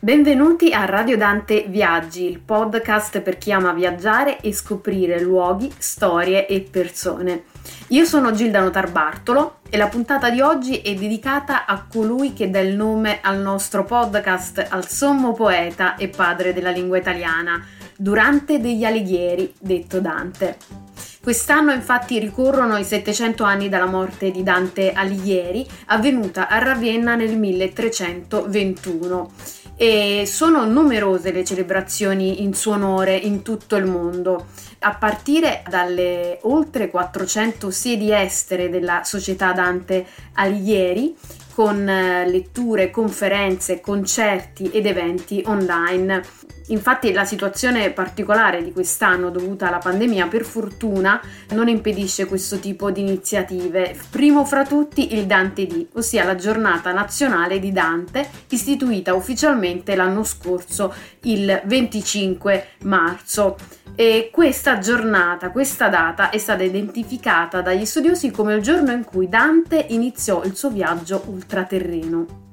Benvenuti a Radio Dante Viaggi, il podcast per chi ama viaggiare e scoprire luoghi, storie e persone. Io sono Gilda Notarbartolo e la puntata di oggi è dedicata a colui che dà il nome al nostro podcast, al sommo poeta e padre della lingua italiana, Durante degli Alighieri, detto Dante. Quest'anno infatti ricorrono i 700 anni dalla morte di Dante Alighieri, avvenuta a Ravenna nel 1321 e sono numerose le celebrazioni in suo onore in tutto il mondo, a partire dalle oltre 400 sedi estere della Società Dante Alighieri con eh, letture, conferenze, concerti ed eventi online. Infatti la situazione particolare di quest'anno dovuta alla pandemia per fortuna non impedisce questo tipo di iniziative. Primo fra tutti il Dante D, ossia la giornata nazionale di Dante, istituita ufficialmente l'anno scorso il 25 marzo. E questa giornata, questa data è stata identificata dagli studiosi come il giorno in cui Dante iniziò il suo viaggio ultraterreno.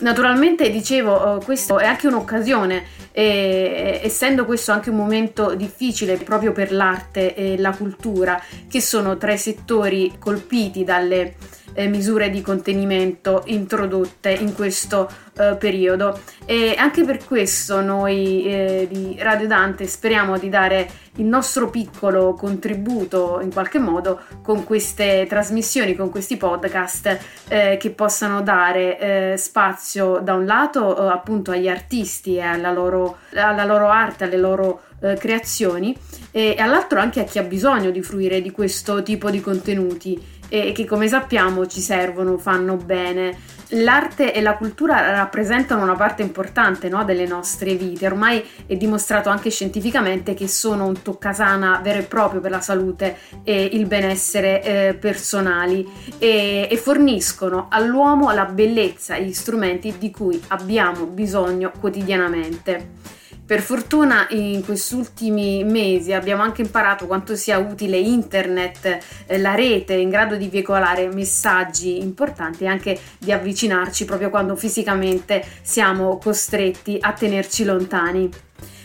Naturalmente, dicevo, eh, questo è anche un'occasione, e, essendo questo anche un momento difficile proprio per l'arte e la cultura, che sono tra i settori colpiti dalle eh, misure di contenimento introdotte in questo eh, periodo. E anche per questo noi eh, di Radio Dante speriamo di dare il nostro piccolo contributo in qualche modo con queste trasmissioni, con questi podcast eh, che possano dare eh, spazio da un lato eh, appunto agli artisti e alla loro, alla loro arte, alle loro eh, creazioni e, e all'altro anche a chi ha bisogno di fruire di questo tipo di contenuti e che come sappiamo ci servono, fanno bene. L'arte e la cultura rappresentano una parte importante no, delle nostre vite, ormai è dimostrato anche scientificamente che sono un toccasana vero e proprio per la salute e il benessere eh, personali e, e forniscono all'uomo la bellezza e gli strumenti di cui abbiamo bisogno quotidianamente. Per fortuna in questi ultimi mesi abbiamo anche imparato quanto sia utile internet, eh, la rete in grado di veicolare messaggi importanti e anche di avvicinarci proprio quando fisicamente siamo costretti a tenerci lontani.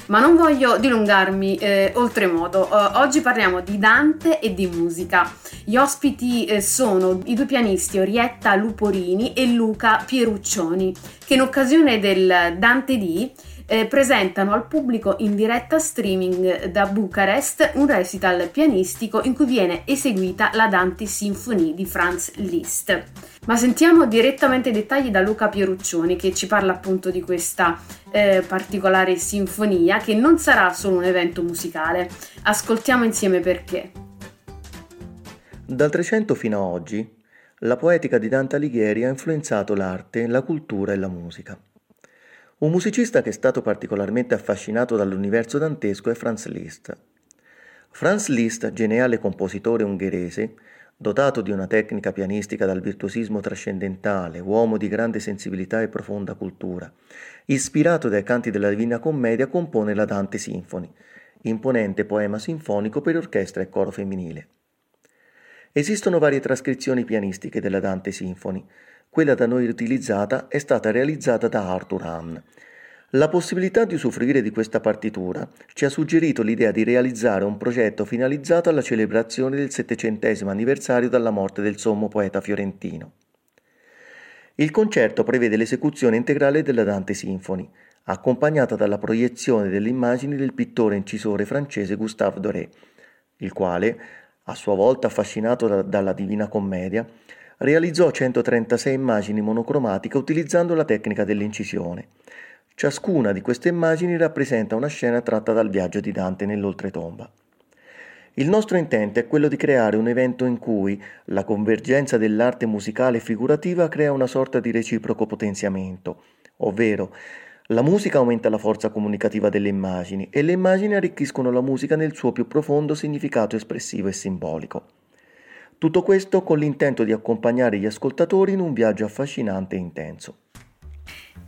Ma non voglio dilungarmi eh, oltremodo. Uh, oggi parliamo di Dante e di musica. Gli ospiti eh, sono i due pianisti Orietta Luporini e Luca Pieruccioni, che in occasione del Dante D eh, presentano al pubblico in diretta streaming da Bucarest un recital pianistico in cui viene eseguita la Dante Symphony di Franz Liszt. Ma sentiamo direttamente i dettagli da Luca Pieruccioni che ci parla appunto di questa eh, particolare sinfonia che non sarà solo un evento musicale. Ascoltiamo insieme perché. Dal 300 fino ad oggi, la poetica di Dante Alighieri ha influenzato l'arte, la cultura e la musica. Un musicista che è stato particolarmente affascinato dall'universo dantesco è Franz Liszt. Franz Liszt, geniale compositore ungherese, dotato di una tecnica pianistica dal virtuosismo trascendentale, uomo di grande sensibilità e profonda cultura, ispirato dai canti della Divina Commedia, compone la Dante Symphony, imponente poema sinfonico per orchestra e coro femminile. Esistono varie trascrizioni pianistiche della Dante Symphony, quella da noi utilizzata è stata realizzata da Arthur Hahn. La possibilità di usufruire di questa partitura ci ha suggerito l'idea di realizzare un progetto finalizzato alla celebrazione del settecentesimo anniversario dalla morte del sommo poeta fiorentino. Il concerto prevede l'esecuzione integrale della Dante Symphony, accompagnata dalla proiezione delle immagini del pittore incisore francese Gustave Doré, il quale, a sua volta affascinato da, dalla Divina Commedia, realizzò 136 immagini monocromatiche utilizzando la tecnica dell'incisione. Ciascuna di queste immagini rappresenta una scena tratta dal viaggio di Dante nell'oltretomba. Il nostro intento è quello di creare un evento in cui la convergenza dell'arte musicale e figurativa crea una sorta di reciproco potenziamento, ovvero la musica aumenta la forza comunicativa delle immagini e le immagini arricchiscono la musica nel suo più profondo significato espressivo e simbolico. Tutto questo con l'intento di accompagnare gli ascoltatori in un viaggio affascinante e intenso.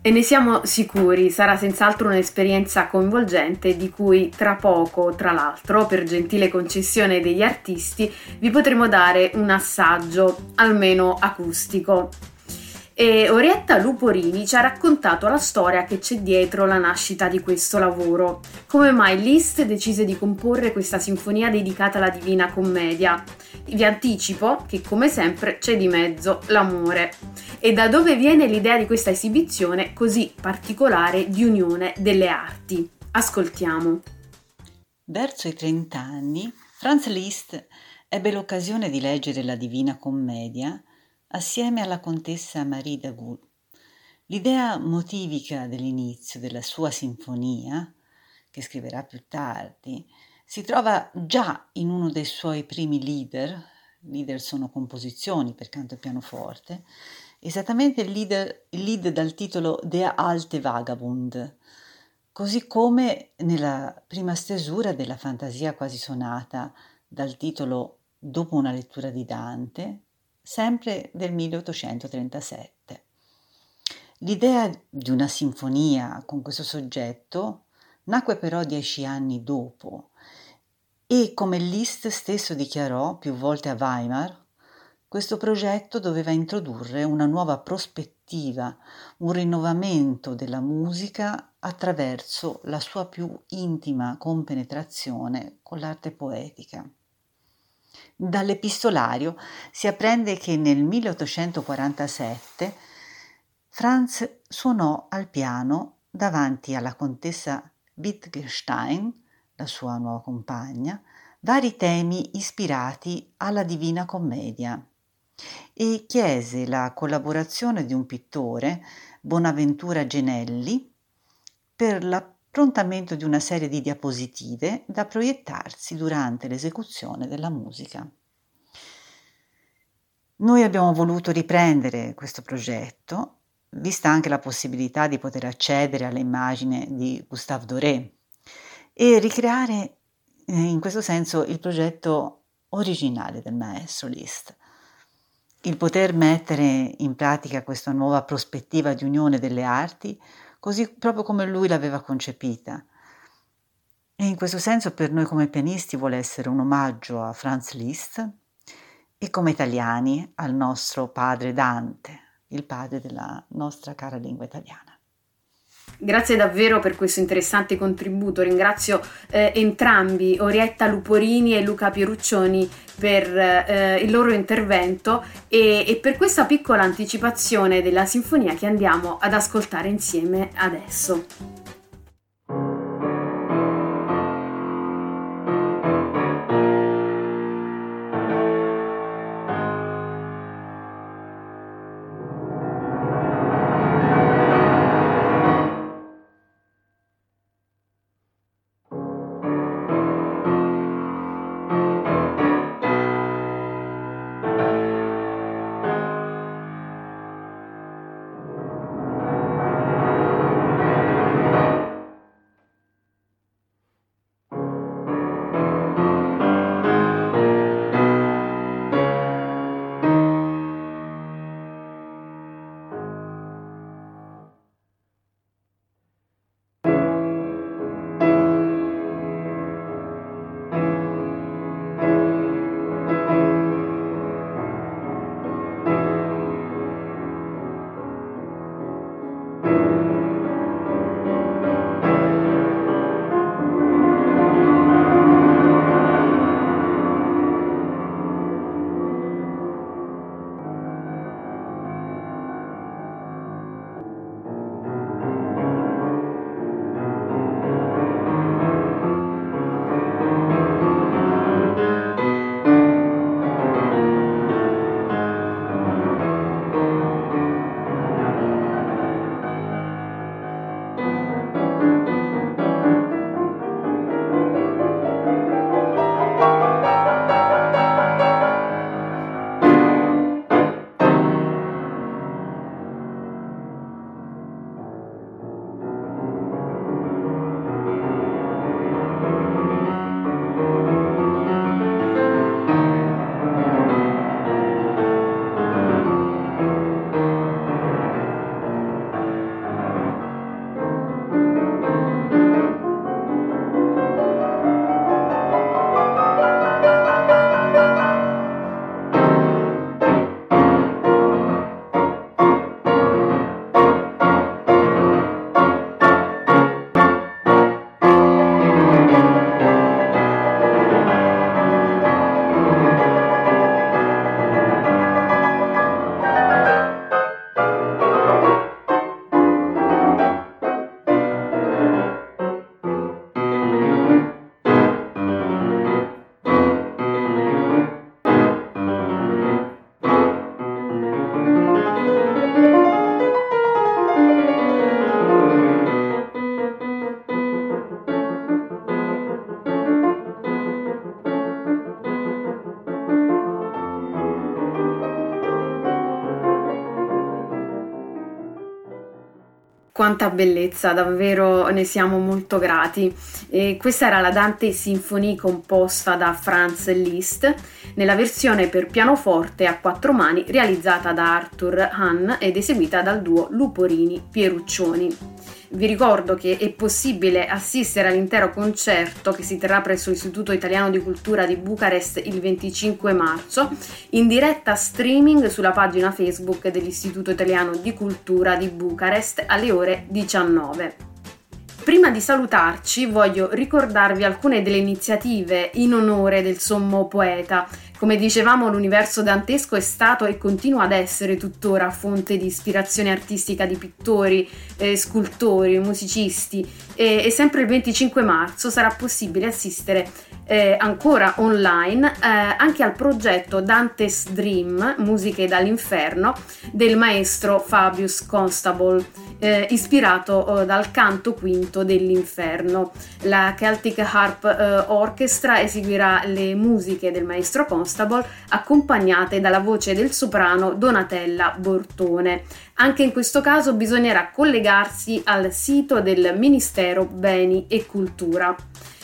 E ne siamo sicuri, sarà senz'altro un'esperienza coinvolgente di cui tra poco, tra l'altro, per gentile concessione degli artisti, vi potremo dare un assaggio, almeno acustico. E Orietta Luporini ci ha raccontato la storia che c'è dietro la nascita di questo lavoro. Come mai Liszt decise di comporre questa sinfonia dedicata alla Divina Commedia? Vi anticipo che come sempre c'è di mezzo l'amore. E da dove viene l'idea di questa esibizione così particolare di unione delle arti? Ascoltiamo. Verso i 30 anni, Franz Liszt ebbe l'occasione di leggere la Divina Commedia assieme alla contessa Marie Dagout. L'idea motivica dell'inizio della sua sinfonia, che scriverà più tardi, si trova già in uno dei suoi primi leader, leader sono composizioni per canto e pianoforte, esattamente il lead, il lead dal titolo Der alte Vagabund, così come nella prima stesura della fantasia quasi sonata dal titolo Dopo una lettura di Dante, sempre del 1837. L'idea di una sinfonia con questo soggetto nacque però dieci anni dopo e, come Liszt stesso dichiarò più volte a Weimar, questo progetto doveva introdurre una nuova prospettiva, un rinnovamento della musica attraverso la sua più intima compenetrazione con l'arte poetica. Dall'epistolario si apprende che nel 1847 Franz suonò al piano davanti alla contessa Wittgenstein, la sua nuova compagna, vari temi ispirati alla Divina Commedia e chiese la collaborazione di un pittore, Bonaventura Genelli, per l'approntamento di una serie di diapositive da proiettarsi durante l'esecuzione della musica. Noi abbiamo voluto riprendere questo progetto, vista anche la possibilità di poter accedere alle immagini di Gustave Doré e ricreare eh, in questo senso il progetto originale del maestro Liszt il poter mettere in pratica questa nuova prospettiva di unione delle arti, così proprio come lui l'aveva concepita. E in questo senso per noi come pianisti vuole essere un omaggio a Franz Liszt e come italiani al nostro padre Dante, il padre della nostra cara lingua italiana. Grazie davvero per questo interessante contributo. Ringrazio eh, entrambi, Orietta Luporini e Luca Pieruccioni, per eh, il loro intervento e, e per questa piccola anticipazione della sinfonia che andiamo ad ascoltare insieme adesso. Quanta bellezza, davvero ne siamo molto grati. E questa era la Dante Sinfonie composta da Franz Liszt nella versione per pianoforte a quattro mani realizzata da Arthur Hahn ed eseguita dal duo Luporini Pieruccioni. Vi ricordo che è possibile assistere all'intero concerto che si terrà presso l'Istituto Italiano di Cultura di Bucarest il 25 marzo in diretta streaming sulla pagina Facebook dell'Istituto Italiano di Cultura di Bucarest alle ore 19. Prima di salutarci voglio ricordarvi alcune delle iniziative in onore del sommo poeta. Come dicevamo, l'universo dantesco è stato e continua ad essere tuttora fonte di ispirazione artistica di pittori, eh, scultori, musicisti. E, e sempre il 25 marzo sarà possibile assistere eh, ancora online eh, anche al progetto Dante's Dream, Musiche dall'Inferno, del maestro Fabius Constable, eh, ispirato eh, dal canto quinto dell'Inferno. La Celtic Harp eh, Orchestra eseguirà le musiche del maestro Constable accompagnate dalla voce del soprano Donatella Bortone. Anche in questo caso bisognerà collegarsi al sito del Ministero Beni e Cultura.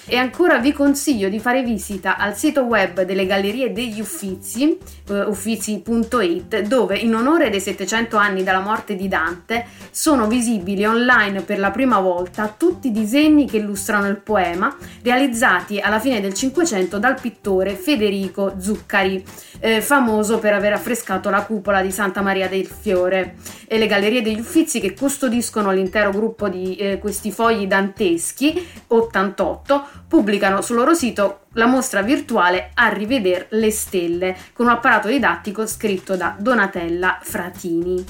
E ancora vi consiglio di fare visita al sito web delle Gallerie degli Uffizi, eh, uffizi.it, dove in onore dei 700 anni dalla morte di Dante sono visibili online per la prima volta tutti i disegni che illustrano il poema, realizzati alla fine del Cinquecento dal pittore Federico Zuccari, eh, famoso per aver affrescato la cupola di Santa Maria del Fiore. E le Gallerie degli Uffizi che custodiscono l'intero gruppo di eh, questi fogli danteschi, 88, pubblicano sul loro sito la mostra virtuale A riveder le stelle, con un apparato didattico scritto da Donatella Fratini.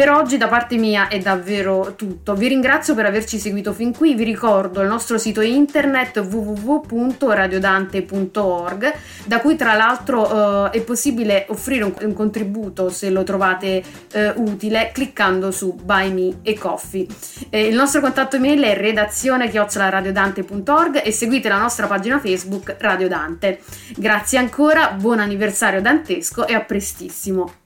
Per oggi da parte mia è davvero tutto. Vi ringrazio per averci seguito fin qui. Vi ricordo il nostro sito internet www.radiodante.org, da cui tra l'altro eh, è possibile offrire un, un, contributo se lo trovate eh, utile cliccando su Buy Me e Coffee. Eh, il nostro contatto email è redazione radiodante.org e seguite la nostra pagina Facebook Radio Dante. Grazie ancora, buon anniversario dantesco e a prestissimo.